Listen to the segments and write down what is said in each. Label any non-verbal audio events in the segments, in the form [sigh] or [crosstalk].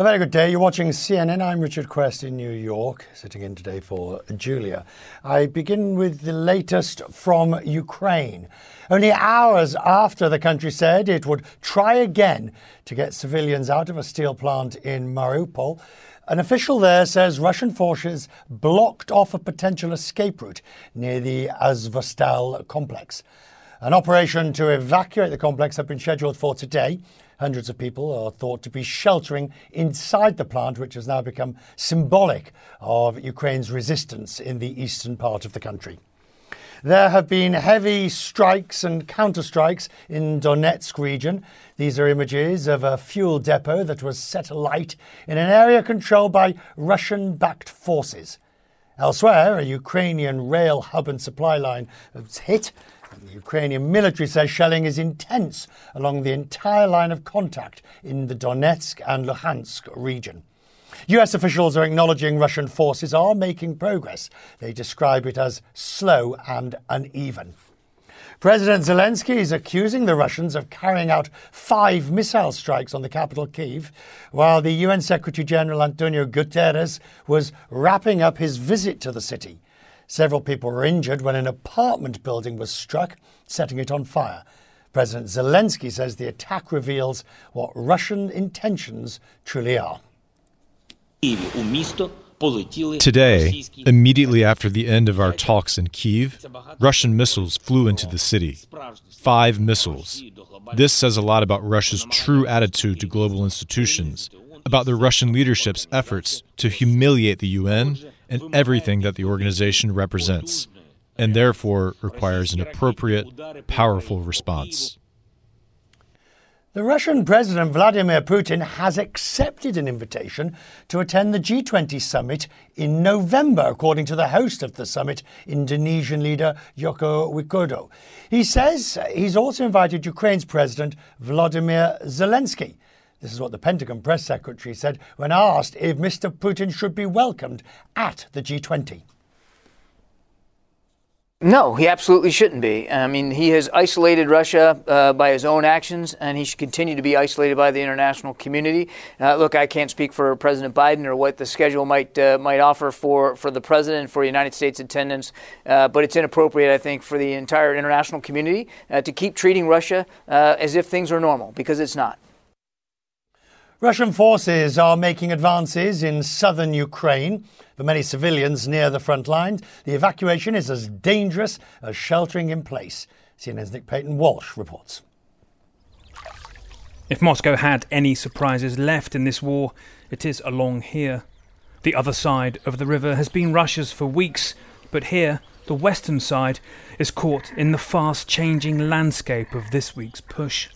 A very good day. You're watching CNN. I'm Richard Quest in New York, sitting in today for Julia. I begin with the latest from Ukraine. Only hours after the country said it would try again to get civilians out of a steel plant in Mariupol, an official there says Russian forces blocked off a potential escape route near the Azovstal complex. An operation to evacuate the complex had been scheduled for today. Hundreds of people are thought to be sheltering inside the plant, which has now become symbolic of Ukraine's resistance in the eastern part of the country. There have been heavy strikes and counterstrikes in Donetsk region. These are images of a fuel depot that was set alight in an area controlled by Russian-backed forces. Elsewhere, a Ukrainian rail hub and supply line was hit the Ukrainian military says shelling is intense along the entire line of contact in the Donetsk and Luhansk region. US officials are acknowledging Russian forces are making progress. They describe it as slow and uneven. President Zelensky is accusing the Russians of carrying out five missile strikes on the capital, Kiev, while the UN Secretary General Antonio Guterres was wrapping up his visit to the city. Several people were injured when an apartment building was struck, setting it on fire. President Zelensky says the attack reveals what Russian intentions truly are. Today, immediately after the end of our talks in Kiev, Russian missiles flew into the city. Five missiles. This says a lot about Russia's true attitude to global institutions, about the Russian leadership's efforts to humiliate the UN and everything that the organization represents, and therefore requires an appropriate, powerful response. The Russian President Vladimir Putin has accepted an invitation to attend the G20 summit in November, according to the host of the summit, Indonesian leader Joko Widodo. He says he's also invited Ukraine's President Vladimir Zelensky. This is what the Pentagon press secretary said when asked if Mr. Putin should be welcomed at the G20. No, he absolutely shouldn't be. I mean, he has isolated Russia uh, by his own actions, and he should continue to be isolated by the international community. Uh, look, I can't speak for President Biden or what the schedule might uh, might offer for, for the president for United States attendance, uh, but it's inappropriate, I think, for the entire international community uh, to keep treating Russia uh, as if things are normal, because it's not. Russian forces are making advances in southern Ukraine. For many civilians near the front lines, the evacuation is as dangerous as sheltering in place. CNN's Nick Paton Walsh reports. If Moscow had any surprises left in this war, it is along here. The other side of the river has been Russia's for weeks, but here, the western side, is caught in the fast changing landscape of this week's push.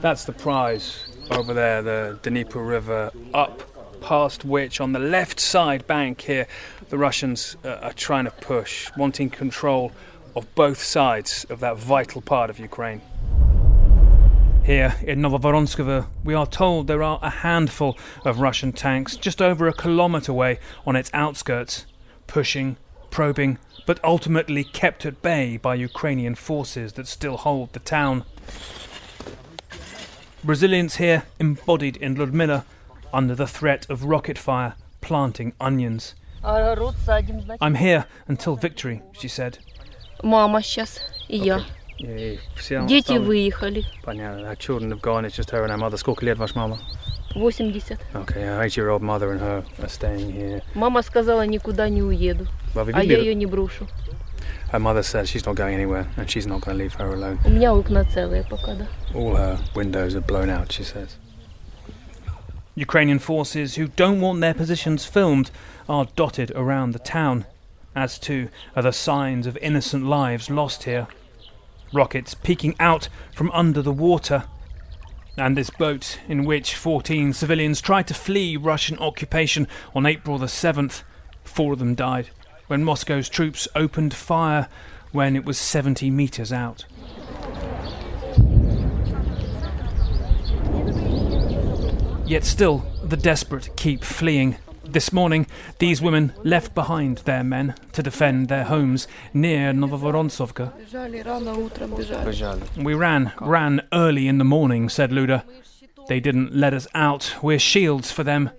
That's the prize over there, the Dnieper River, up past which on the left side bank here, the Russians uh, are trying to push, wanting control of both sides of that vital part of Ukraine. Here in Novovorontsovka, we are told there are a handful of Russian tanks just over a kilometre away on its outskirts, pushing, probing, but ultimately kept at bay by Ukrainian forces that still hold the town. Resilience here embodied in Ludmilla under the threat of rocket fire, planting onions. I'm here until victory, she said. Мама сейчас и я. Дети выехали. Понятно. Our children have gone, it's just her and her mother. Сколько лет ваша мама? 80. Okay, her eight-year-old mother and her are staying here. Мама сказала, никуда не уеду. А я ее не брошу. Her mother says she's not going anywhere and she's not going to leave her alone. У меня окна целые пока, да. All her windows are blown out, she says. Ukrainian forces who don't want their positions filmed are dotted around the town, as too are the signs of innocent lives lost here. Rockets peeking out from under the water. And this boat, in which 14 civilians tried to flee Russian occupation on April the 7th, four of them died when Moscow's troops opened fire when it was 70 metres out. Yet still, the desperate keep fleeing. This morning, these women left behind their men to defend their homes near Novovorontsovka. We ran, ran early in the morning, said Luda. They didn't let us out. We're shields for them.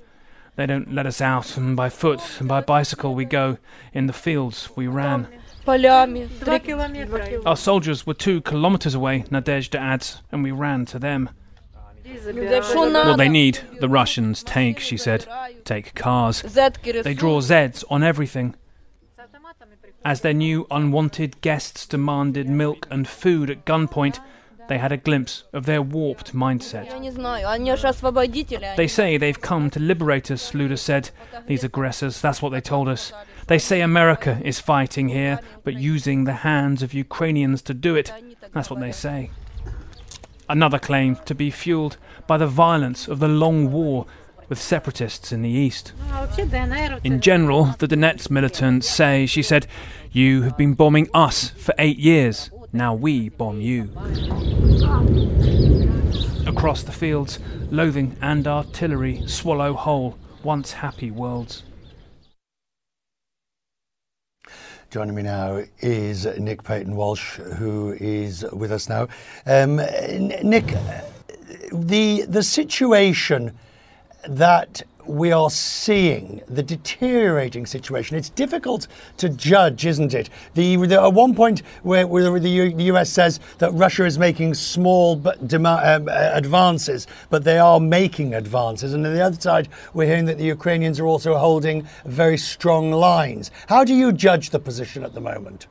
They don't let us out, and by foot and by bicycle we go. In the fields we ran. Our soldiers were two kilometers away, Nadezhda adds, and we ran to them. What they need, the Russians take, she said. Take cars. They draw Zeds on everything. As their new unwanted guests demanded milk and food at gunpoint, they had a glimpse of their warped mindset. They say they've come to liberate us, Luda said. These aggressors, that's what they told us. They say America is fighting here, but using the hands of Ukrainians to do it. That's what they say. Another claim to be fueled by the violence of the long war with separatists in the east. In general, the Donetsk militants say, she said, You have been bombing us for eight years. Now we bomb you. Across the fields, loathing and artillery swallow whole once happy worlds. Joining me now is Nick Paton Walsh, who is with us now. Um, Nick, the the situation that we are seeing the deteriorating situation. It's difficult to judge, isn't it? The, the at one point where, where the, U, the, US says that Russia is making small but um, advances, but they are making advances, and on the other side, we're hearing that the Ukrainians are also holding very strong lines. How do you judge the position at the moment?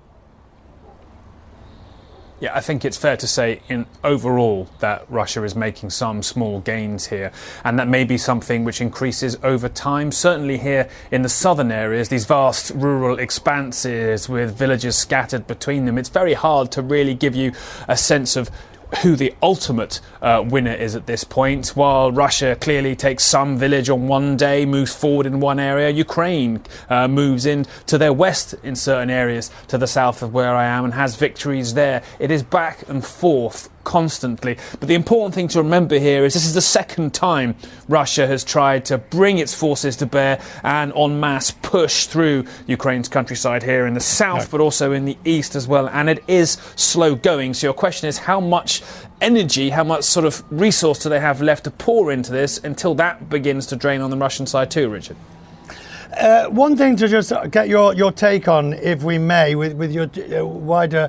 Yeah, I think it's fair to say in overall that Russia is making some small gains here, and that may be something which increases over time. Certainly here in the southern areas, these vast rural expanses with villages scattered between them, it's very hard to really give you a sense of who the ultimate uh, winner is at this point. While Russia clearly takes some village on one day, moves forward in one area, Ukraine uh, moves in to their west in certain areas to the south of where I am and has victories there. It is back and forth constantly. But the important thing to remember here is this is the second time Russia has tried to bring its forces to bear and en masse push through Ukraine's countryside here in the south, but also in the east as well. And it is slow going. So your question is how much energy, how much sort of resource do they have left to pour into this until that begins to drain on the Russian side too, Richard? Uh, one thing to just get your, your take on, if we may, with, with your uh, wider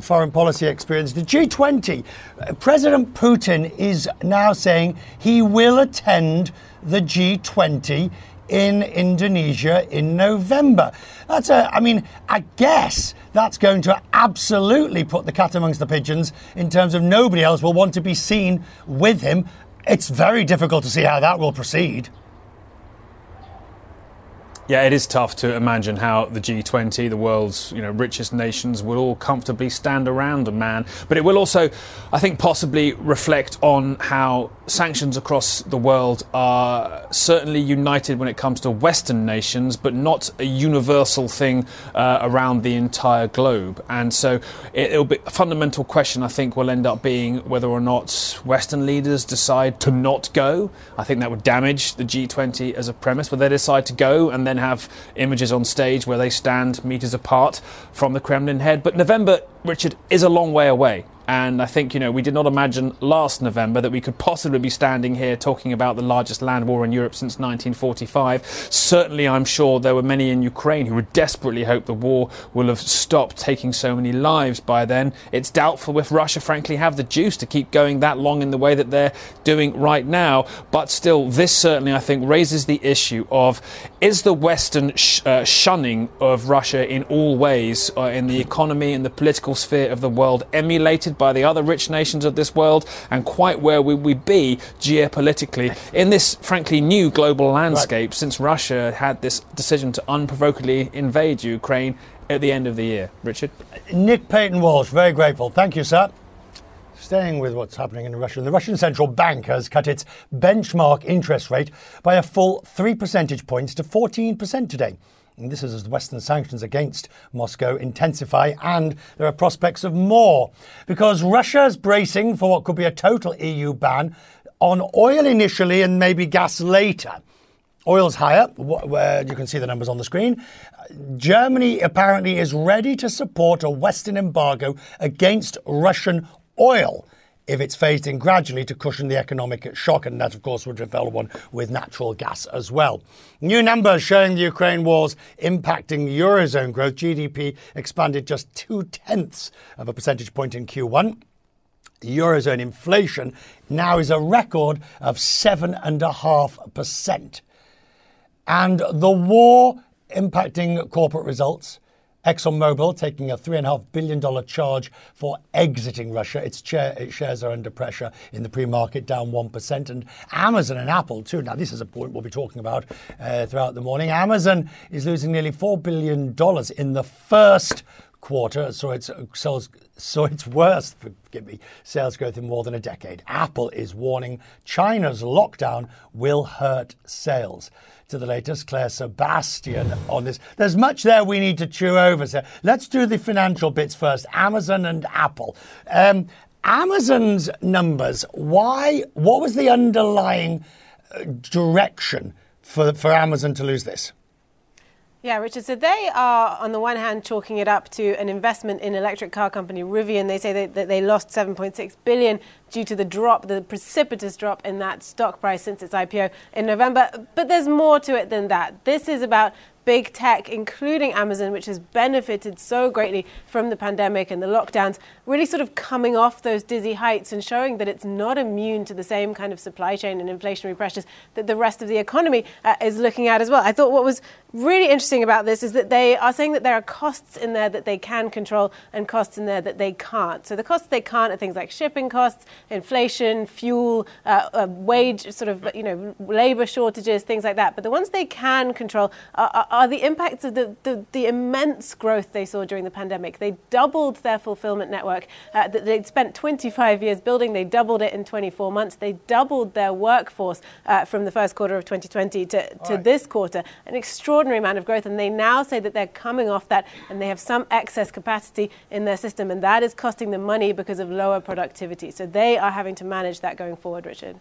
foreign policy experience. The G20, uh, President Putin is now saying he will attend the G20 in Indonesia in November. That's a, I mean, I guess that's going to absolutely put the cat amongst the pigeons in terms of nobody else will want to be seen with him. It's very difficult to see how that will proceed. Yeah, it is tough to imagine how the G20, the world's you know richest nations, will all comfortably stand around a man. But it will also, I think, possibly reflect on how sanctions across the world are certainly united when it comes to Western nations, but not a universal thing uh, around the entire globe. And so it, will be a fundamental question. I think will end up being whether or not Western leaders decide to not go. I think that would damage the G20 as a premise. But they decide to go and then then have images on stage where they stand meters apart from the Kremlin head. But November, Richard, is a long way away. And I think, you know, we did not imagine last November that we could possibly be standing here talking about the largest land war in Europe since 1945. Certainly, I'm sure there were many in Ukraine who would desperately hope the war will have stopped taking so many lives by then. It's doubtful if Russia, frankly, have the juice to keep going that long in the way that they're doing right now. But still, this certainly, I think, raises the issue of is the Western sh- uh, shunning of Russia in all ways, uh, in the economy and the political sphere of the world, emulated by the other rich nations of this world, and quite where would we be geopolitically in this, frankly, new global landscape right. since Russia had this decision to unprovokedly invade Ukraine at the end of the year? Richard? Nick Paton Walsh, very grateful. Thank you, sir. Staying with what's happening in Russia, the Russian central bank has cut its benchmark interest rate by a full three percentage points to 14% today. And this is as Western sanctions against Moscow intensify, and there are prospects of more. Because Russia is bracing for what could be a total EU ban on oil initially and maybe gas later. Oil's higher, where you can see the numbers on the screen. Germany apparently is ready to support a Western embargo against Russian oil if it's phased in gradually to cushion the economic shock. And that, of course, would repel one with natural gas as well. New numbers showing the Ukraine wars impacting Eurozone growth. GDP expanded just two tenths of a percentage point in Q1. Eurozone inflation now is a record of 7.5%. And the war impacting corporate results ExxonMobil taking a $3.5 billion charge for exiting Russia. Its, chair, its, shares are under pressure in the pre market, down 1%. And Amazon and Apple, too. Now, this is a point we'll be talking about uh, throughout the morning. Amazon is losing nearly $4 billion in the first quarter, so it's sales, so it's worse. Forgive me, sales growth in more than a decade. Apple is warning China's lockdown will hurt sales to the latest. Claire Sebastian on this. There's much there we need to chew over. So let's do the financial bits first. Amazon and Apple. Um, Amazon's numbers. Why? What was the underlying uh, direction for for Amazon to lose this? Yeah, Richard. So they are, on the one hand, chalking it up to an investment in electric car company Rivian. They say that they lost 7.6 billion due to the drop, the precipitous drop in that stock price since its IPO in November. But there's more to it than that. This is about big tech, including Amazon, which has benefited so greatly from the pandemic and the lockdowns, really sort of coming off those dizzy heights and showing that it's not immune to the same kind of supply chain and inflationary pressures that the rest of the economy uh, is looking at as well. I thought what was really interesting about this is that they are saying that there are costs in there that they can control and costs in there that they can't. So the costs they can't are things like shipping costs, inflation, fuel, uh, uh, wage, sort of, you know, labor shortages, things like that. But the ones they can control are, are are the impacts of the, the, the, immense growth they saw during the pandemic. They doubled their fulfillment network uh, that they'd spent 25 years building. They doubled it in 24 months. They doubled their workforce uh, from the first quarter of 2020 to, to right. this quarter. An extraordinary amount of growth. And they now say that they're coming off that and they have some excess capacity in their system. And that is costing them money because of lower productivity. So they are having to manage that going forward, Richard.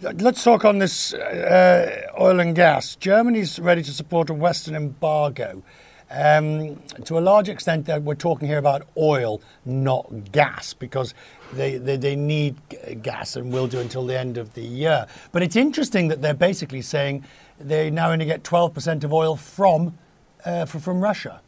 Let's talk on this uh, oil and gas. Germany's ready to support a Western embargo. Um, to a large extent, we're talking here about oil, not gas, because they, they, they, need gas and will do until the end of the year. But it's interesting that they're basically saying they now only get 12% of oil from, uh, from Russia.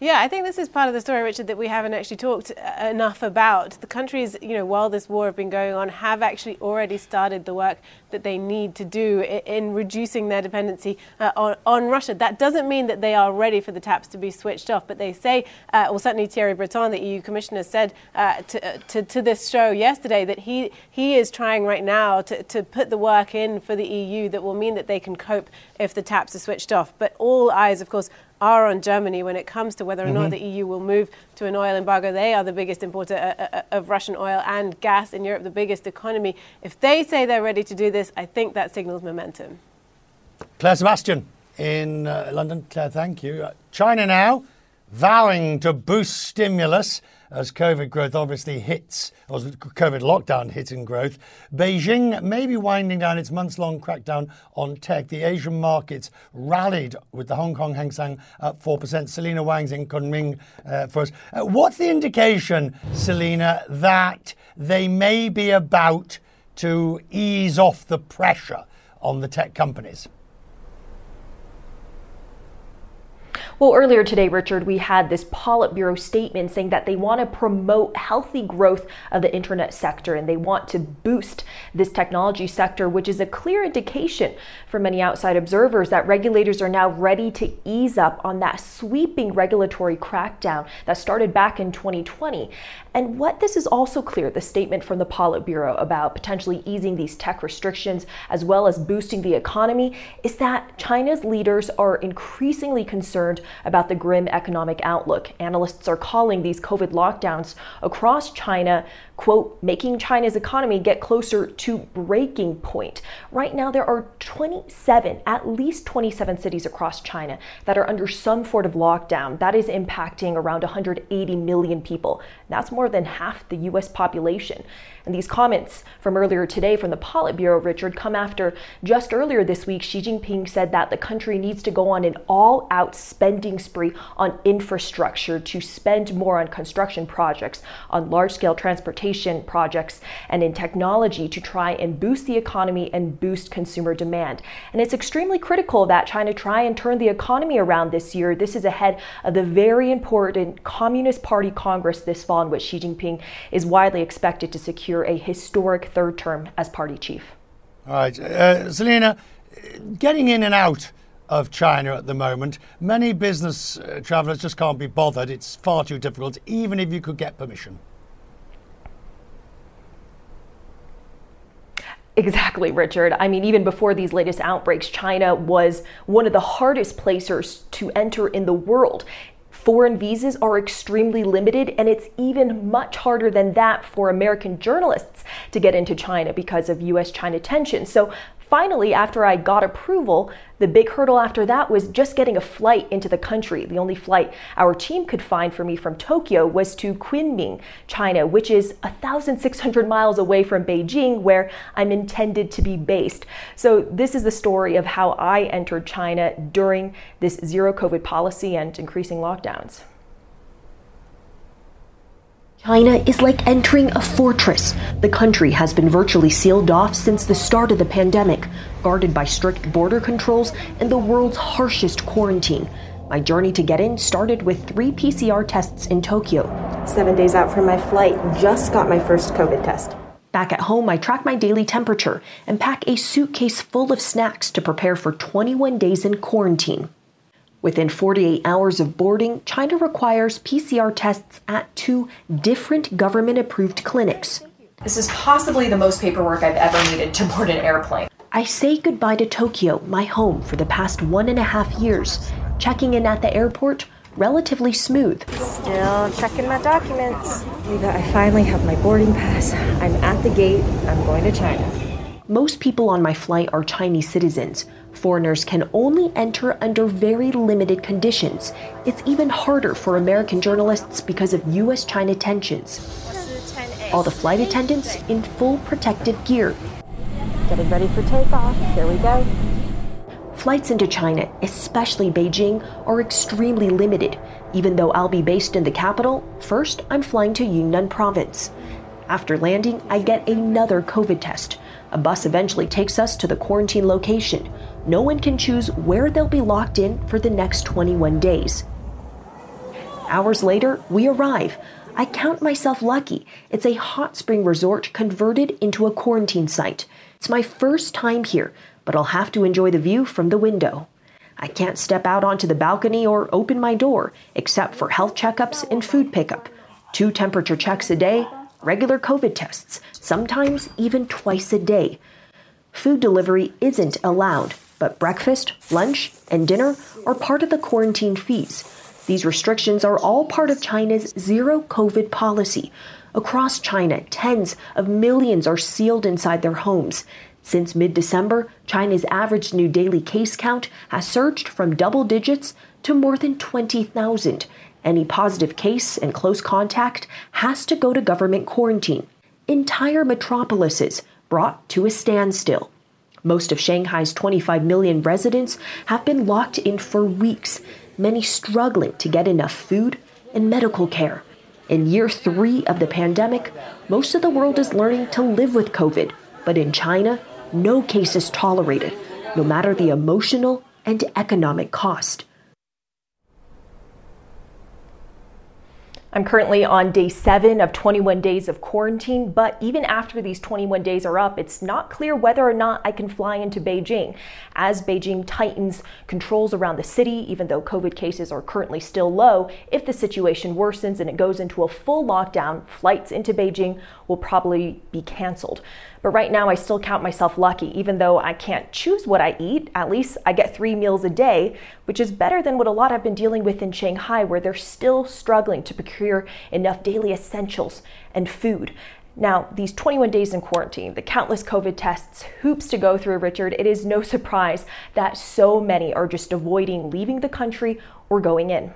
Yeah, I think this is part of the story, Richard, that we haven't actually talked uh, enough about. The countries, you know, while this war has been going on, have actually already started the work that they need to do in, reducing their dependency uh, on, on, Russia. That doesn't mean that they are ready for the taps to be switched off, but they say, uh, well, certainly Thierry Breton, the EU commissioner, said uh, to, uh, to, to, this show yesterday that he, he is trying right now to, to put the work in for the EU that will mean that they can cope if the taps are switched off. But all eyes, of course, are on Germany when it comes to whether or mm-hmm. not the EU will move to an oil embargo. They are the biggest importer uh, uh, of Russian oil and gas in Europe, the biggest economy. If they say they're ready to do this, I think that signals momentum. Claire Sebastian in uh, London. Claire, thank you. Uh, China now vowing to boost stimulus as COVID growth obviously hits, or COVID lockdown hitting growth. Beijing may be winding down its months long crackdown on tech. The Asian markets rallied with the Hong Kong Hang Seng up 4%. Selina Wang's in Kunming uh, for us. Uh, what's the indication, Selina, that they may be about to ease off the pressure on the tech companies? Well, earlier today, Richard, we had this Politburo statement saying that they want to promote healthy growth of the internet sector and they want to boost this technology sector, which is a clear indication for many outside observers that regulators are now ready to ease up on that sweeping regulatory crackdown that started back in 2020. And what this is also clear, the statement from the Politburo about potentially easing these tech restrictions as well as boosting the economy, is that China's leaders are increasingly concerned about the grim economic outlook. Analysts are calling these COVID lockdowns across China quote, making China's economy get closer to breaking point. Right now, there are 27, at least 27 cities across China that are under some sort of lockdown. That is impacting around 180 million people. That's more than half the US population. And these comments from earlier today from the Politburo, Richard, come after just earlier this week, Xi Jinping said that the country needs to go on an all out spending spree on infrastructure to spend more on construction projects, on large scale transportation projects, and in technology to try and boost the economy and boost consumer demand. And it's extremely critical that China try and turn the economy around this year. This is ahead of the very important Communist Party Congress this fall, in which Xi Jinping is widely expected to secure a historic third term as party chief. All right. Uh, Selina, getting in and out of China at the moment, many business uh, travellers just can't be bothered. It's far too difficult, even if you could get permission. Exactly, Richard. I mean, even before these latest outbreaks, China was one of the hardest places to enter in the world. Foreign visas are extremely limited, and it's even much harder than that for American journalists to get into China because of US China tensions. So, finally, after I got approval, the big hurdle after that was just getting a flight into the country. The only flight our team could find for me from Tokyo was to Kunming, China, which is 1,600 miles away from Beijing, where I'm intended to be based. So, this is the story of how I entered China during this zero COVID policy and increasing lockdowns. China is like entering a fortress. The country has been virtually sealed off since the start of the pandemic, guarded by strict border controls and the world's harshest quarantine. My journey to get in started with three PCR tests in Tokyo. Seven days out from my flight, just got my first COVID test. Back at home, I track my daily temperature and pack a suitcase full of snacks to prepare for 21 days in quarantine. Within 48 hours of boarding, China requires PCR tests at two different government approved clinics. This is possibly the most paperwork I've ever needed to board an airplane. I say goodbye to Tokyo, my home, for the past one and a half years. Checking in at the airport, relatively smooth. Still checking my documents. I finally have my boarding pass. I'm at the gate. I'm going to China. Most people on my flight are Chinese citizens, Foreigners can only enter under very limited conditions. It's even harder for American journalists because of US China tensions. All the flight attendants in full protective gear. Getting ready for takeoff. Here we go. Flights into China, especially Beijing, are extremely limited. Even though I'll be based in the capital, first I'm flying to Yunnan province. After landing, I get another COVID test. A bus eventually takes us to the quarantine location. No one can choose where they'll be locked in for the next 21 days. Hours later, we arrive. I count myself lucky. It's a hot spring resort converted into a quarantine site. It's my first time here, but I'll have to enjoy the view from the window. I can't step out onto the balcony or open my door, except for health checkups and food pickup. Two temperature checks a day, regular COVID tests, sometimes even twice a day. Food delivery isn't allowed, but breakfast, lunch, and dinner are part of the quarantine fees. These restrictions are all part of China's zero COVID policy. Across China, tens of millions are sealed inside their homes. Since mid December, China's average new daily case count has surged from double digits to more than 20,000, any positive case and close contact has to go to government quarantine. Entire metropolises brought to a standstill. Most of Shanghai's 25 million residents have been locked in for weeks, many struggling to get enough food and medical care. In year three of the pandemic, most of the world is learning to live with COVID, but in China, no case is tolerated, no matter the emotional and economic cost. I'm currently on day seven of 21 days of quarantine, but even after these 21 days are up, it's not clear whether or not I can fly into Beijing. As Beijing tightens controls around the city, even though COVID cases are currently still low, if the situation worsens and it goes into a full lockdown, flights into Beijing will probably be canceled. But right now, I still count myself lucky. Even though I can't choose what I eat, at least I get three meals a day, which is better than what a lot have been dealing with in Shanghai, where they're still struggling to procure enough daily essentials and food. Now, these 21 days in quarantine, the countless COVID tests, hoops to go through, Richard, it is no surprise that so many are just avoiding leaving the country or going in.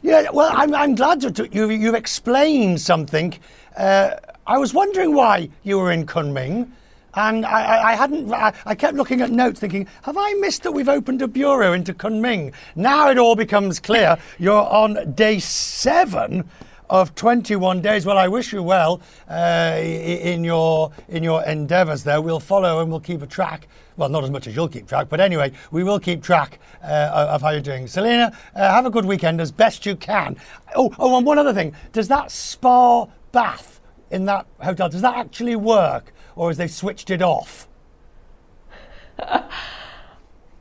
Yeah, well, I'm, I'm glad you, you've explained something. Uh, I was wondering why you were in Kunming. And I, I hadn't, I, I, kept looking at notes thinking, have I missed that we've opened a bureau into Kunming? Now it all becomes clear. [laughs] You're on day seven of 21 days. Well, I wish you well uh, in your in your endeavours there. We'll follow and we'll keep a track. Well, not as much as you'll keep track, but anyway, we will keep track uh, of how you're doing. Selina, uh, have a good weekend as best you can. Oh, oh, and one other thing. Does that spa bath in that hotel, does that actually work? or has they switched it off? [laughs]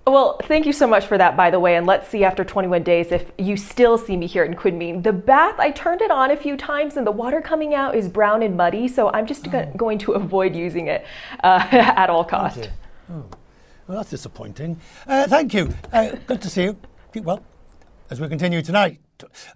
Well, thank you so much for that, by the way. And let's see after 21 days if you still see me here in Kunming. The bath, I turned it on a few times and the water coming out is brown and muddy, so I'm just oh. going to [laughs] avoid using it uh, [laughs] at all cost. Oh, well, that's disappointing. Uh, thank you. Uh, good to see you. Keep well as we continue tonight.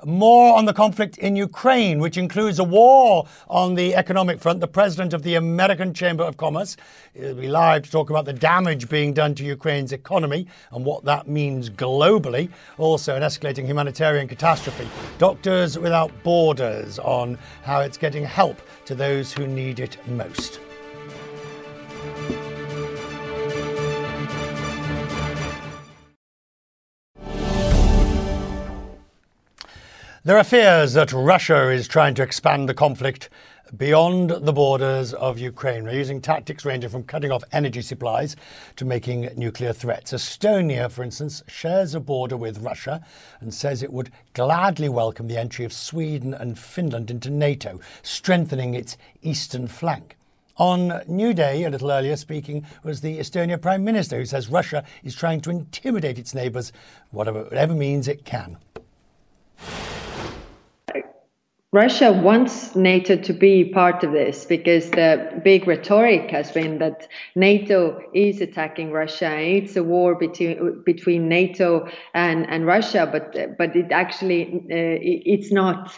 More on the conflict in Ukraine, which includes a war on the economic front. The president of the American Chamber of Commerce will be live to talk about the damage being done to Ukraine's economy and what that means globally. Also, an escalating humanitarian catastrophe. Doctors Without Borders on how it's getting help to those who need it most. There are fears that Russia is trying to expand the conflict beyond the borders of Ukraine. They're using tactics ranging from cutting off energy supplies to making nuclear threats. Estonia, for instance, shares a border with Russia and says it would gladly welcome the entry of Sweden and Finland into NATO, strengthening its eastern flank. On New Day, a little earlier, speaking was the Estonia Prime Minister, who says Russia is trying to intimidate its neighbours, whatever, whatever means it can. Russia wants NATO to be part of this because the big rhetoric has been that NATO is attacking Russia. It's a war between between NATO and, and Russia, but but it actually uh, it's not.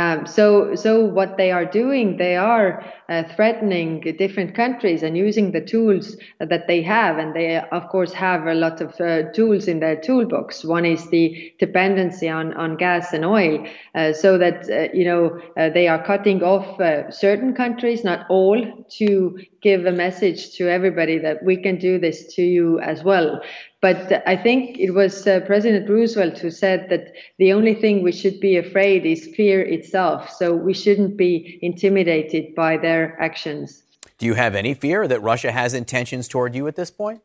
Um, so, so what they are doing, they are uh, threatening different countries and using the tools that they have, and they of course have a lot of uh, tools in their toolbox. One is the dependency on on gas and oil, uh, so that uh, you know uh, they are cutting off uh, certain countries, not all, to give a message to everybody that we can do this to you as well. But I think it was uh, President Roosevelt who said that the only thing we should be afraid is fear itself. So we shouldn't be intimidated by their actions. Do you have any fear that Russia has intentions toward you at this point?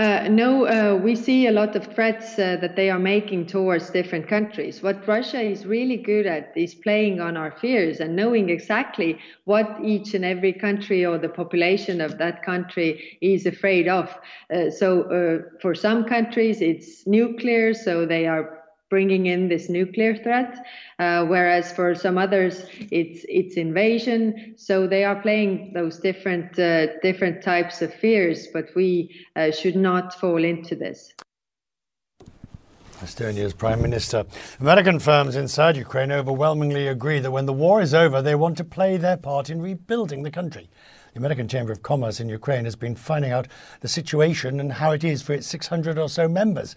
Uh, no, uh, we see a lot of threats uh, that they are making towards different countries. What Russia is really good at is playing on our fears and knowing exactly what each and every country or the population of that country is afraid of. Uh, so, uh, for some countries, it's nuclear, so they are bringing in this nuclear threat, uh, whereas for some others it's it's invasion. So they are playing those different uh, different types of fears, but we uh, should not fall into this. Estonia's Prime Minister. American firms inside Ukraine overwhelmingly agree that when the war is over, they want to play their part in rebuilding the country. The American Chamber of Commerce in Ukraine has been finding out the situation and how it is for its 600 or so members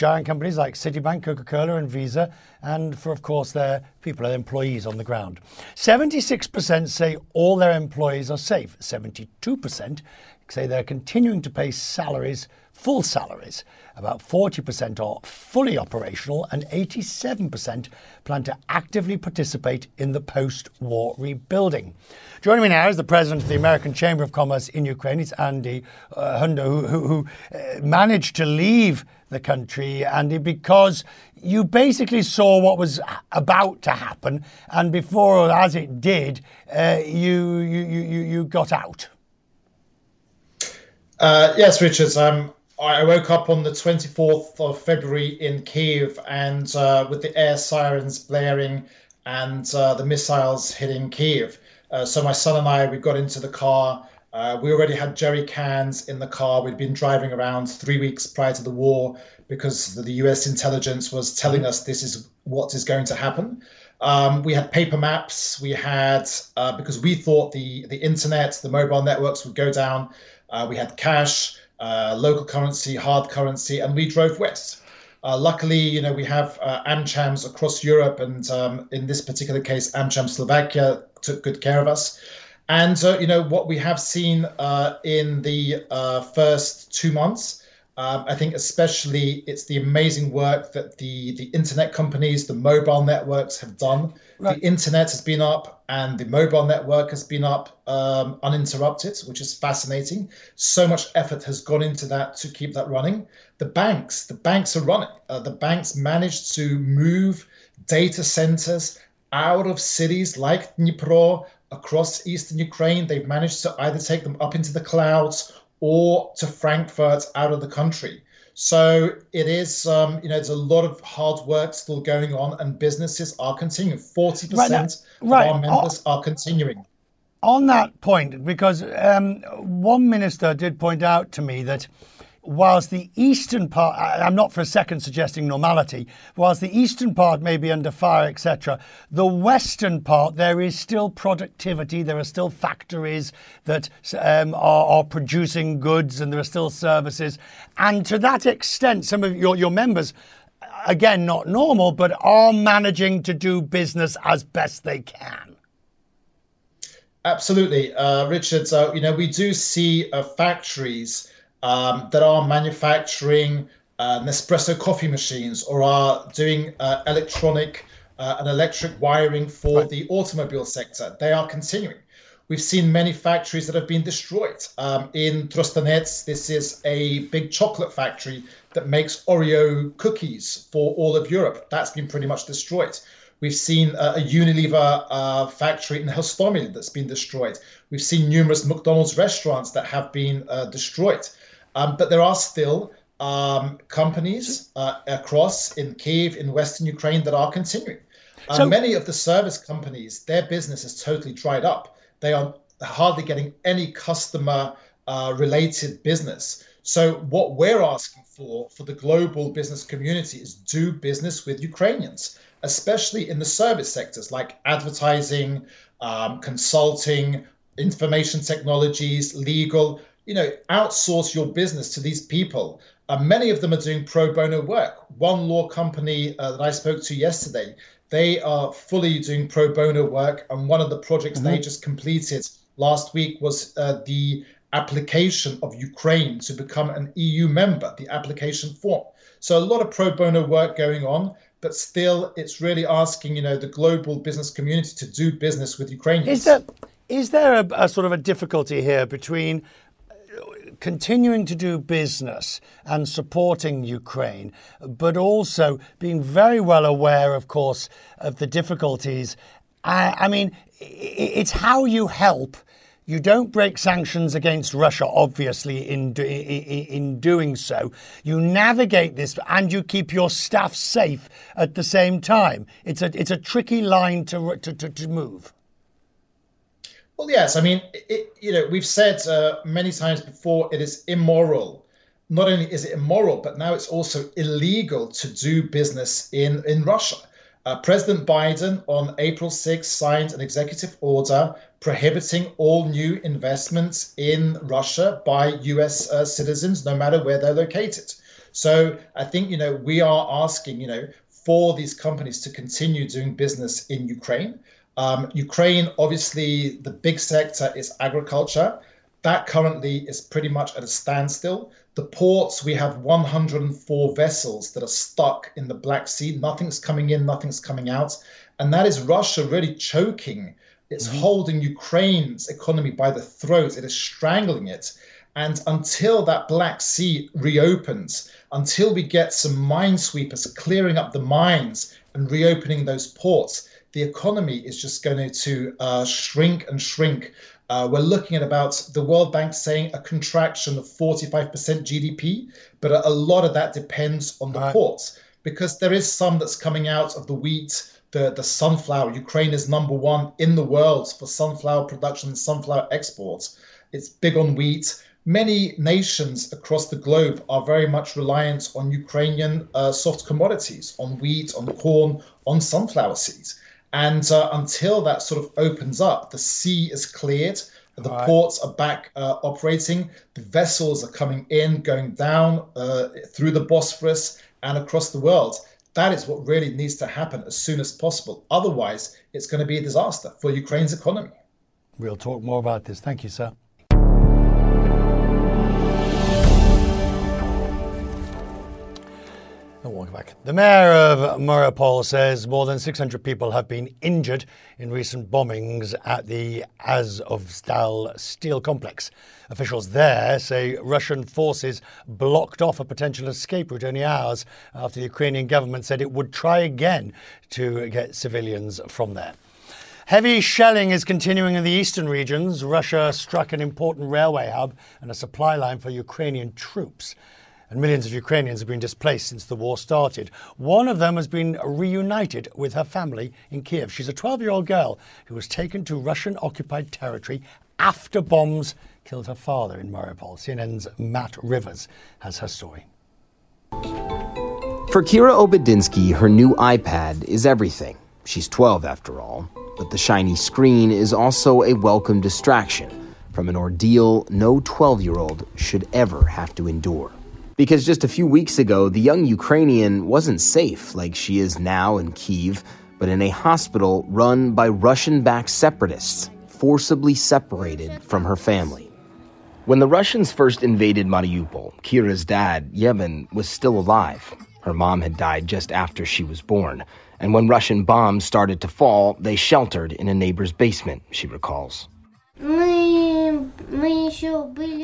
giant companies like Citibank, Coca Cola, and Visa, and for, of course, their people, their employees on the ground. 76% say all their employees are safe. 72% say they're continuing to pay salaries, full salaries. About 40% are fully operational, and 87% plan to actively participate in the post war rebuilding. Joining me now is the president of the American Chamber of Commerce in Ukraine. It's Andy uh, Hunder, who, who, who uh, managed to leave the country, Andy, because you basically saw what was about to happen, and before, as it did, uh, you, you, you, you got out. Uh, yes, Richard. Um, I woke up on the 24th of February in Kiev, and uh, with the air sirens blaring and uh, the missiles hitting Kiev. Uh, so my son and I, we got into the car uh, we already had jerry cans in the car. We'd been driving around three weeks prior to the war because the US intelligence was telling us this is what is going to happen. Um, we had paper maps. We had uh, because we thought the the internet, the mobile networks would go down. Uh, we had cash, uh, local currency, hard currency, and we drove west. Uh, luckily, you know, we have uh, AmChams across Europe, and um, in this particular case, AmCham Slovakia took good care of us And uh, you know what we have seen uh, in the first two months. Um, I think especially it's the amazing work that the the internet companies, the mobile networks have done. Right. The internet has been up, and the mobile network has been up um, uninterrupted, which is fascinating. So much effort has gone into that to keep that running. The banks, the banks are running. Uh, the banks managed to move data centers out of cities like Dnipro, across eastern Ukraine. They've managed to either take them up into the clouds or to Frankfurt out of the country. So it is, um, you know, there's a lot of hard work still going on, and businesses are continuing. Forty percent right, of our members are continuing. On that point, because um, one minister did point out to me that whilst the eastern part, I'm not for a second suggesting normality, whilst the eastern part may be under fire, etc., the western part, there is still productivity, there are still factories that um, are, are, producing goods, and there are still services. And to that extent, some of your, your members, again, not normal, but are managing to do business as best they can. Absolutely, uh, Richard. So, you know, we do see uh, factories um, that are manufacturing uh, Nespresso coffee machines or are doing uh, electronic uh, and electric wiring for the automobile sector. They are continuing. We've seen many factories that have been destroyed. Um, in Trostianets, this is a big chocolate factory that makes Oreo cookies for all of Europe. That's been pretty much destroyed. We've seen uh, a Unilever uh, factory in Hostomel that's been destroyed. We've seen numerous McDonald's restaurants that have been uh, destroyed. Um, but there are still um, companies uh, across in Kiev, in Western Ukraine, that are continuing. Uh, so, many of the service companies, their business is totally dried up. They are hardly getting any customer uh, related business. So, what we're asking for for the global business community is do business with Ukrainians, especially in the service sectors like advertising, um, consulting, information technologies, legal you know, outsource your business to these people. Uh, many of them are doing pro bono work. One law company uh, that I spoke to yesterday, they are fully doing pro bono work. And one of the projects mm-hmm. they just completed last week was uh, the application of Ukraine to become an EU member, the application form. So a lot of pro bono work going on, but still, it's really asking, you know, the global business community to do business with Ukrainians. Is there, is there a, a sort of a difficulty here between continuing to do business and supporting Ukraine, but also being very well aware, of course, of the difficulties. I, I mean, it's how you help. You don't break sanctions against Russia, obviously, in, in, in doing so. You navigate this and you keep your staff safe at the same time. It's a, it's a tricky line to, to, to, to move. Well, yes. I mean, it, you know, we've said uh, many times before it is immoral. Not only is it immoral, but now it's also illegal to do business in in Russia. Uh, President Biden on April 6 signed an executive order prohibiting all new investments in Russia by US uh, citizens, no matter where they're located. So I think, you know, we are asking, you know, for these companies to continue doing business in Ukraine. Um, Ukraine, obviously, the big sector is agriculture. That currently is pretty much at a standstill. The ports, we have 104 vessels that are stuck in the Black Sea. Nothing's coming in, nothing's coming out. And that is Russia really choking. It's mm-hmm. holding Ukraine's economy by the throat, it is strangling it. And until that Black Sea reopens, until we get some minesweepers clearing up the mines and reopening those ports, the economy is just going to uh, shrink and shrink. Uh, we're looking at about the World Bank saying a contraction of 45% GDP, but a, a lot of that depends on the right. ports because there is some that's coming out of the wheat, the, the sunflower. Ukraine is number one in the world for sunflower production and sunflower exports. It's big on wheat. Many nations across the globe are very much reliant on Ukrainian uh, soft commodities, on wheat, on corn, on sunflower seeds. And uh, until that sort of opens up, the sea is cleared, the right. ports are back uh, operating, the vessels are coming in, going down uh, through the Bosphorus and across the world. That is what really needs to happen as soon as possible. Otherwise, it's going to be a disaster for Ukraine's economy. We'll talk more about this. Thank you, sir. Welcome back. The mayor of Mariupol says more than 600 people have been injured in recent bombings at the Azovstal steel complex. Officials there say Russian forces blocked off a potential escape route only hours after the Ukrainian government said it would try again to get civilians from there. Heavy shelling is continuing in the eastern regions. Russia struck an important railway hub and a supply line for Ukrainian troops and millions of Ukrainians have been displaced since the war started. One of them has been reunited with her family in Kiev. She's a 12 year old girl who was taken to Russian occupied territory after bombs killed her father in Mariupol. CNN's Matt Rivers has her story. For Kira Obedinsky, her new iPad is everything. She's 12 after all, but the shiny screen is also a welcome distraction from an ordeal no 12 year old should ever have to endure. Because just a few weeks ago, the young Ukrainian wasn't safe like she is now in Kiev, but in a hospital run by Russian backed separatists, forcibly separated from her family. When the Russians first invaded Mariupol, Kira's dad, Yevhen, was still alive. Her mom had died just after she was born. And when Russian bombs started to fall, they sheltered in a neighbor's basement, she recalls.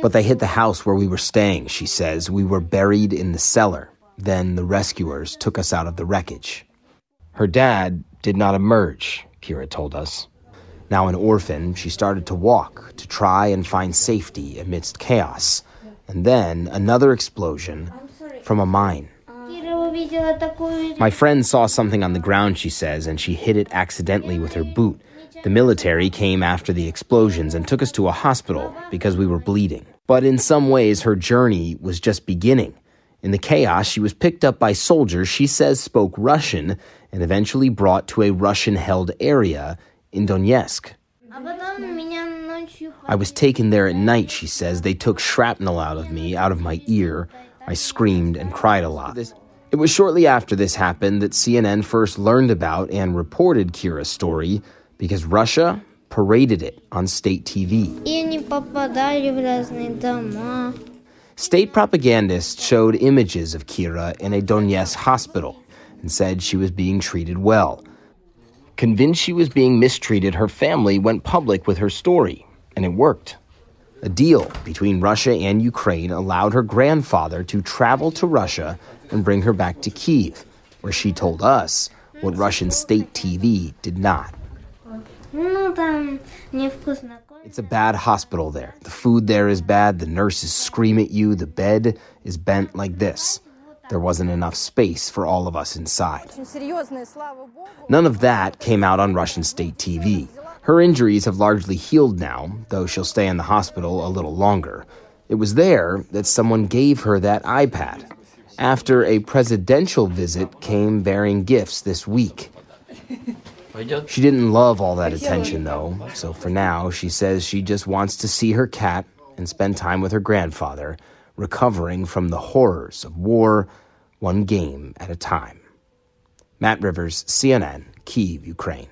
But they hit the house where we were staying, she says. We were buried in the cellar. Then the rescuers took us out of the wreckage. Her dad did not emerge, Kira told us. Now an orphan, she started to walk to try and find safety amidst chaos. And then another explosion from a mine. My friend saw something on the ground, she says, and she hit it accidentally with her boot. The military came after the explosions and took us to a hospital because we were bleeding. But in some ways, her journey was just beginning. In the chaos, she was picked up by soldiers she says spoke Russian and eventually brought to a Russian held area in Donetsk. I was taken there at night, she says. They took shrapnel out of me, out of my ear. I screamed and cried a lot. It was shortly after this happened that CNN first learned about and reported Kira's story because Russia paraded it on state TV. State propagandists showed images of Kira in a Donetsk hospital and said she was being treated well. Convinced she was being mistreated, her family went public with her story, and it worked. A deal between Russia and Ukraine allowed her grandfather to travel to Russia and bring her back to Kiev, where she told us what Russian state TV did not. It's a bad hospital there. The food there is bad, the nurses scream at you, the bed is bent like this. There wasn't enough space for all of us inside. None of that came out on Russian state TV. Her injuries have largely healed now, though she'll stay in the hospital a little longer. It was there that someone gave her that iPad after a presidential visit came bearing gifts this week. She didn't love all that attention, though, so for now, she says she just wants to see her cat and spend time with her grandfather, recovering from the horrors of war, one game at a time. Matt Rivers, CNN, Kiev, Ukraine.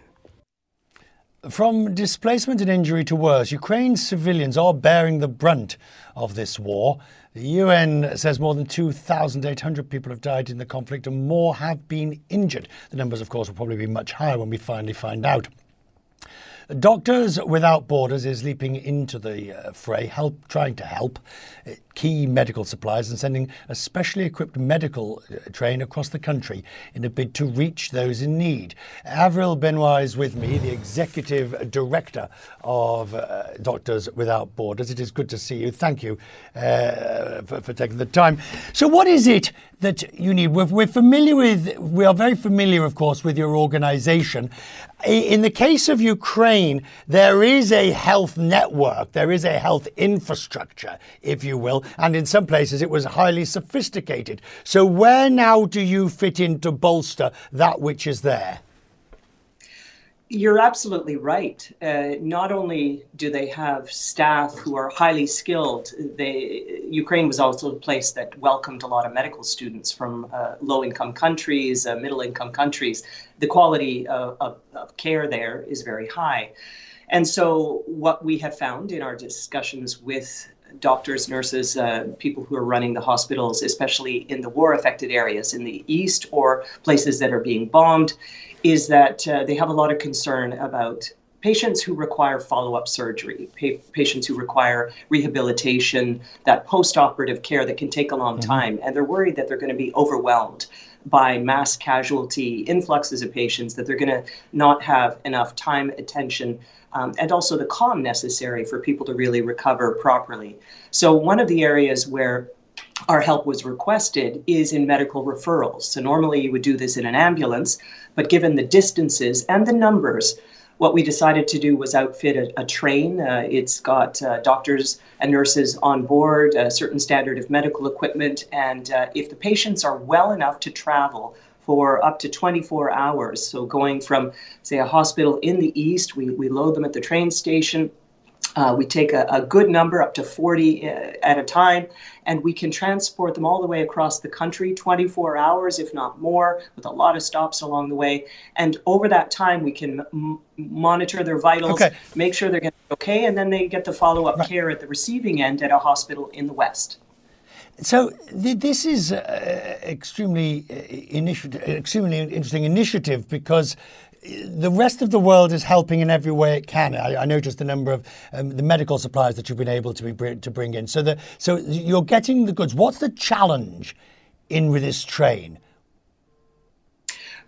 From displacement and injury to worse, Ukraine's civilians are bearing the brunt of this war. The UN says more than 2,800 people have died in the conflict and more have been injured. The numbers, of course, will probably be much higher when we finally find out. Doctors Without Borders is leaping into the uh, fray, help, trying to help uh, key medical supplies and sending a specially equipped medical uh, train across the country in a bid to reach those in need. Avril Benoit is with me, the executive director of uh, Doctors Without Borders. It is good to see you. Thank you uh, for, for, taking the time. So, what is it that you need? We're, we're familiar with, we are very familiar, of course, with your organization. In the case of Ukraine, there is a health network, there is a health infrastructure, if you will, and in some places it was highly sophisticated. So, where now do you fit in to bolster that which is there? You're absolutely right. Uh, not only do they have staff who are highly skilled, they, Ukraine was also a place that welcomed a lot of medical students from uh, low income countries, uh, middle income countries. The quality of, of, of, care there is very high. And so, what we have found in our discussions with doctors, nurses, uh, people who are running the hospitals, especially in the war affected areas in the east or places that are being bombed, is that uh, they have a lot of concern about patients who require follow up surgery, pa- patients who require rehabilitation, that post operative care that can take a long mm-hmm. time. And they're worried that they're going to be overwhelmed by mass casualty influxes of patients, that they're going to not have enough time, attention, um, and also the calm necessary for people to really recover properly. So, one of the areas where our help was requested is in medical referrals. So, normally you would do this in an ambulance, but given the distances and the numbers, what we decided to do was outfit a, a train. Uh, it's got uh, doctors and nurses on board, a certain standard of medical equipment, and uh, if the patients are well enough to travel for up to 24 hours. So going from, say, a hospital in the east, we, we load them at the train station. Uh, we take a, a, good number, up to 40 uh, at a time, and we can transport them all the way across the country, 24 hours, if not more, with a lot of stops along the way. And over that time, we can m- monitor their vitals, okay. make sure they're getting okay, and then they get the follow up right. care at the receiving end at a hospital in the West. So th- this is uh, extremely uh, initiative, extremely interesting initiative because the rest of the world is helping in every way it can. I, I noticed the number of um, the medical supplies that you've been able to be to bring in. So the so you're getting the goods. What's the challenge in with this train?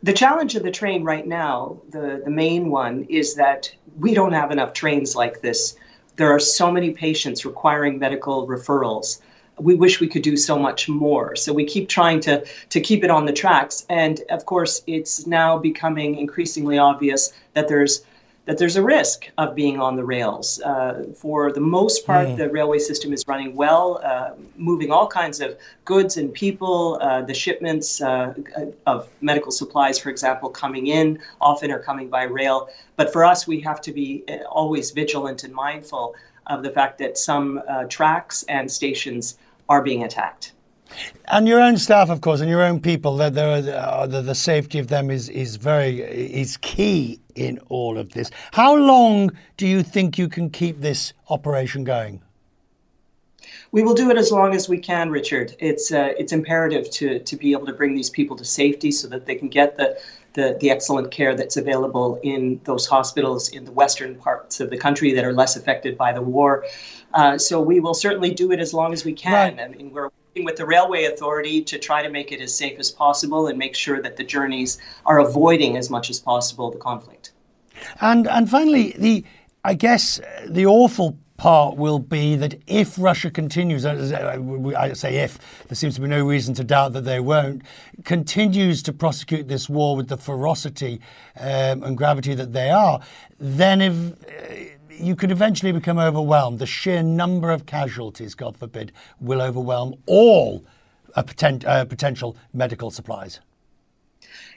The challenge of the train right now, the, the main one, is that we don't have enough trains like this. There are so many patients requiring medical referrals we wish we could do so much more. So we keep trying to to keep it on the tracks. And of course, it's now becoming increasingly obvious that there's that there's a risk of being on the rails. Uh, for the most part, mm. the railway system is running well, uh, moving all kinds of goods and people. Uh, the shipments uh, of medical supplies, for example, coming in often are coming by rail. But for us, we have to be uh, always vigilant and mindful of the fact that some uh, tracks and stations are being attacked. And your own staff, of course, and your own people, the, the, the, safety of them is, is very is key in all of this. How long do you think you can keep this operation going? We will do it as long as we can, Richard. It's uh, it's imperative to to be able to bring these people to safety so that they can get the, the the excellent care that's available in those hospitals in the western parts of the country that are less affected by the war. Uh, so we will certainly do it as long as we can. Right. I mean, we're working with the Railway Authority to try to make it as safe as possible and make sure that the journeys are avoiding as much as possible the conflict. And and finally, the I guess the awful part will be that if Russia continues, I say if, there seems to be no reason to doubt that they won't, continues to prosecute this war with the ferocity um, and gravity that they are, then if you could eventually become overwhelmed. The sheer number of casualties, God forbid, will overwhelm all uh, potent, uh, potential medical supplies.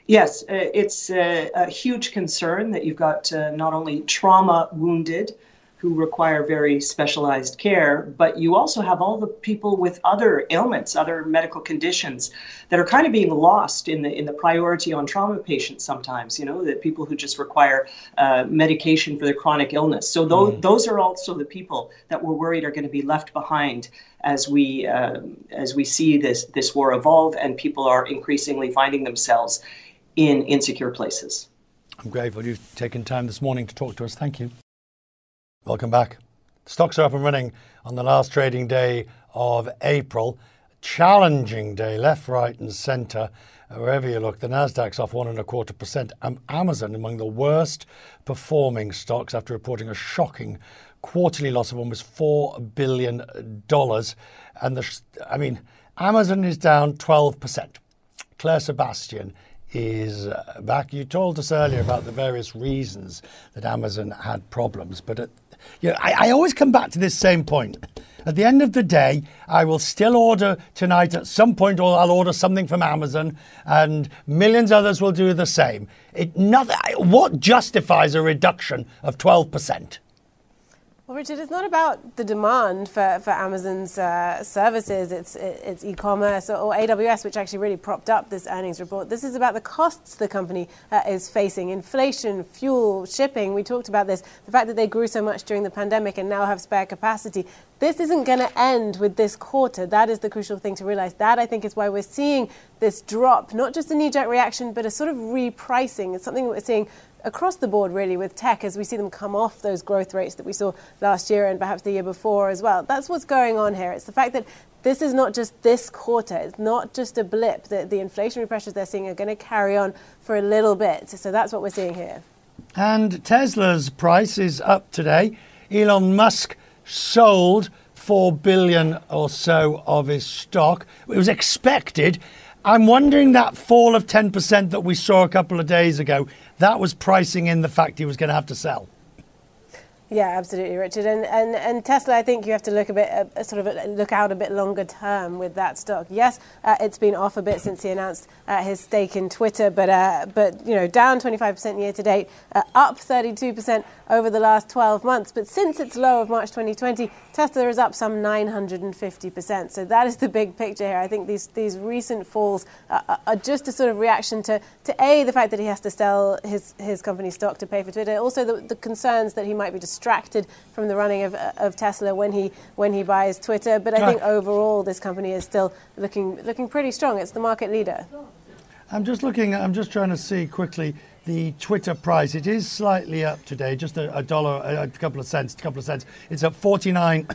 Yes, uh, it's a, a, huge concern that you've got uh, not only trauma wounded who require very specialized care, but you also have all the people with other ailments, other medical conditions that are kind of being lost in the in the priority on trauma patients sometimes. You know, the people who just require uh, medication for their chronic illness. So those mm. those are also the people that we're worried are going to be left behind as we uh, as we see this this war evolve and people are increasingly finding themselves in insecure places. I'm grateful you've taken time this morning to talk to us. Thank you. Welcome back. Stocks are up and running on the last trading day of April. Challenging day, left, right, and centre. Wherever you look, the Nasdaq's off one and a quarter percent. Amazon among the worst performing stocks after reporting a shocking quarterly loss of almost four billion dollars. And the, I mean, Amazon is down twelve percent. Claire Sebastian is uh, back. You told us earlier about the various reasons that Amazon had problems, but at you know, I, I always come back to this same point. At the end of the day, I will still order tonight at some point, or I'll order something from Amazon, and millions others will do the same. It, nothing, what justifies a reduction of 12%? Well, Richard, it's not about the demand for, for Amazon's uh, services, it's, it's e commerce or, AWS, which actually really propped up this earnings report. This is about the costs the company uh, is facing inflation, fuel, shipping. We talked about this, the fact that they grew so much during the pandemic and now have spare capacity. This isn't going to end with this quarter. That is the crucial thing to realize. That, I think, is why we're seeing this drop, not just a knee jerk reaction, but a sort of repricing. It's something that we're seeing across the board, really, with tech as we see them come off those growth rates that we saw last year and perhaps the year before as well. That's what's going on here. It's the fact that this is not just this quarter, it's not just a blip. The, the inflationary pressures they're seeing are going to carry on for a little bit. So that's what we're seeing here. And Tesla's price is up today. Elon Musk sold 4 billion or so of his stock. It was expected. I'm wondering that fall of 10% that we saw a couple of days ago, that was pricing in the fact he was going to have to sell. Yeah, absolutely, Richard. And, and and Tesla, I think you have to look a bit, uh, sort of look out a bit longer term with that stock. Yes, uh, it's been off a bit since he announced uh, his stake in Twitter, but uh, but you know down 25% year to date, uh, up 32% over the last 12 months. But since its low of March 2020, Tesla is up some 950%. So that is the big picture here. I think these these recent falls are just a sort of reaction to to a the fact that he has to sell his his company stock to pay for Twitter, also the, the concerns that he might be distracted from the running of, of Tesla when he when he buys Twitter. But I think overall, this company is still looking looking pretty strong. It's the market leader. I'm just looking. I'm just trying to see quickly the Twitter price. It is slightly up today, just a, a dollar, a, a, couple of cents, a couple of cents. It's at 49.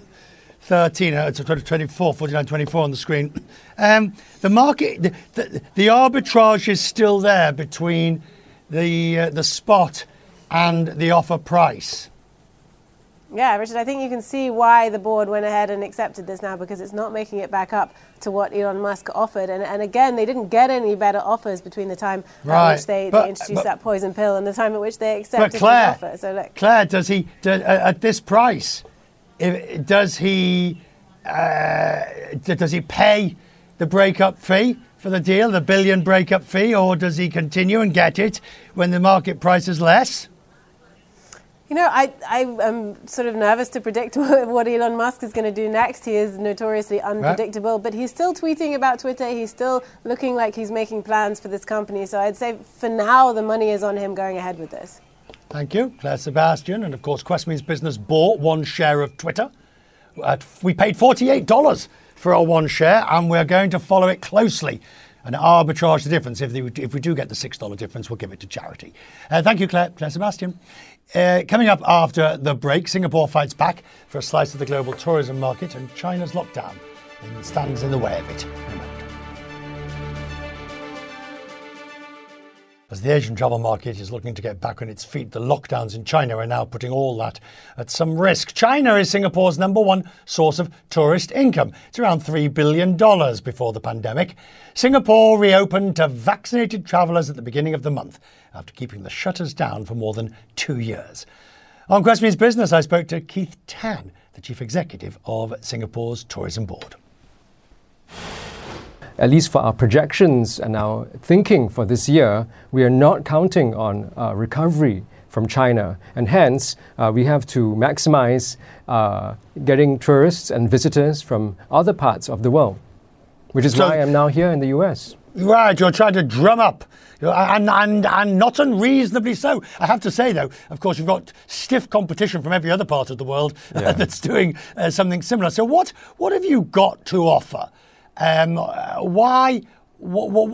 13, uh, it's 24, 49, 24 on the screen. Um, the market, the, the, the, arbitrage is still there between the, uh, the spot and the offer price. Yeah, Richard, I think you can see why the board went ahead and accepted this now because it's not making it back up to what Elon Musk offered. And, and again, they didn't get any better offers between the time right. at which they, but, they introduced but, that poison pill and the time at which they accepted Claire, the offer. So look. Claire, does he, do, uh, at this price, if, does he, uh, does he pay the breakup fee? For the deal, the billion breakup fee, or does he continue and get it when the market price is less? You know, I, I am sort of nervous to predict [laughs] what Elon Musk is going to do next. He is notoriously unpredictable, right. but he's still tweeting about Twitter. He's still looking like he's making plans for this company. So I'd say for now, the money is on him going ahead with this. Thank you, Claire Sebastian. And of course, Quest Means Business bought one share of Twitter. At, we paid $48 for our one share, and we're going to follow it closely and arbitrage the difference. If, they, if we do get the $6 difference, we'll give it to charity. Uh, thank you, Claire, Claire Sebastian. Uh, coming up after the break, Singapore fights back for a slice of the global tourism market, and China's lockdown stands in the way of it. As the Asian travel market is looking to get back on its feet, the lockdowns in China are now putting all that at some risk. China is Singapore's number one source of tourist income. It's around $3 billion before the pandemic. Singapore reopened to vaccinated travellers at the beginning of the month after keeping the shutters down for more than two years. On Quest Means Business, I spoke to Keith Tan, the chief executive of Singapore's Tourism Board. At least for our projections and our thinking for this year, we are not counting on uh, recovery from China. And hence, uh, we have to maximize uh, getting tourists and visitors from other parts of the world, which is so, why I'm now here in the US. Right, you're trying to drum up, and, and, and not unreasonably so. I have to say, though, of course, you've got stiff competition from every other part of the world yeah. [laughs] that's doing uh, something similar. So, what, what have you got to offer? Um, why?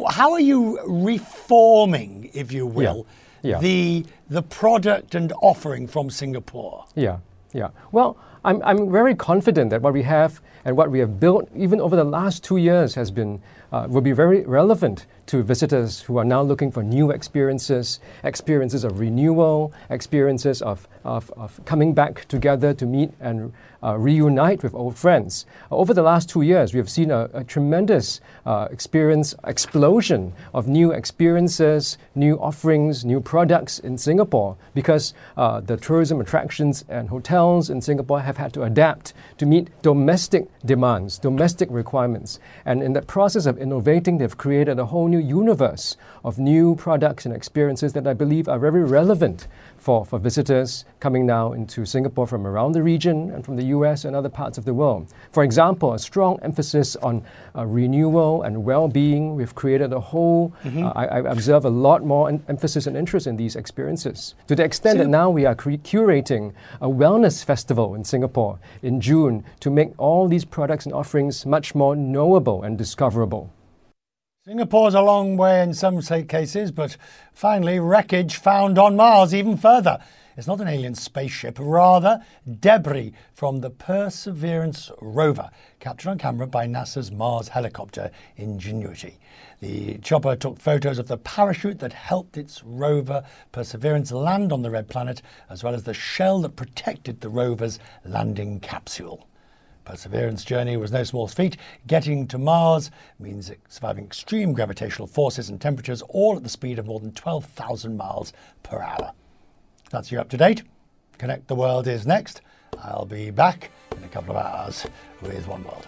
how are you reforming, if you will, yeah. Yeah. the the product and offering from Singapore? Yeah, yeah. Well, I'm I'm very confident that what we have and what we have built, even over the last two years, has been uh, will be very relevant to visitors who are now looking for new experiences, experiences of renewal, experiences of, of, of coming back together to meet and uh, reunite with old friends. Over the last two years, we have seen a, a tremendous uh, experience explosion of new experiences, new offerings, new products in Singapore because uh, the tourism attractions and hotels in Singapore have had to adapt to meet domestic demands, domestic requirements. And in the process of innovating, they've created a whole new universe of new products and experiences that I believe are very relevant for, for visitors coming now into Singapore from around the region and from the US and other parts of the world. For example, a strong emphasis on uh, renewal and well being. We've created a whole, mm-hmm. uh, I, I, observe a lot more en- emphasis and interest in these experiences. To the extent that now we are cre- curating a wellness festival in Singapore in June to make all these products and offerings much more knowable and discoverable. Singapore's a long way in some cases, but finally, wreckage found on Mars even further. It's not an alien spaceship, rather, debris from the Perseverance rover, captured on camera by NASA's Mars helicopter Ingenuity. The chopper took photos of the parachute that helped its rover Perseverance land on the red planet, as well as the shell that protected the rover's landing capsule. Perseverance journey was no small feat. Getting to Mars means surviving extreme gravitational forces and temperatures, all at the speed of more than 12,000 miles per hour. That's you up to date. Connect the World is next. I'll be back in a couple of hours with One World.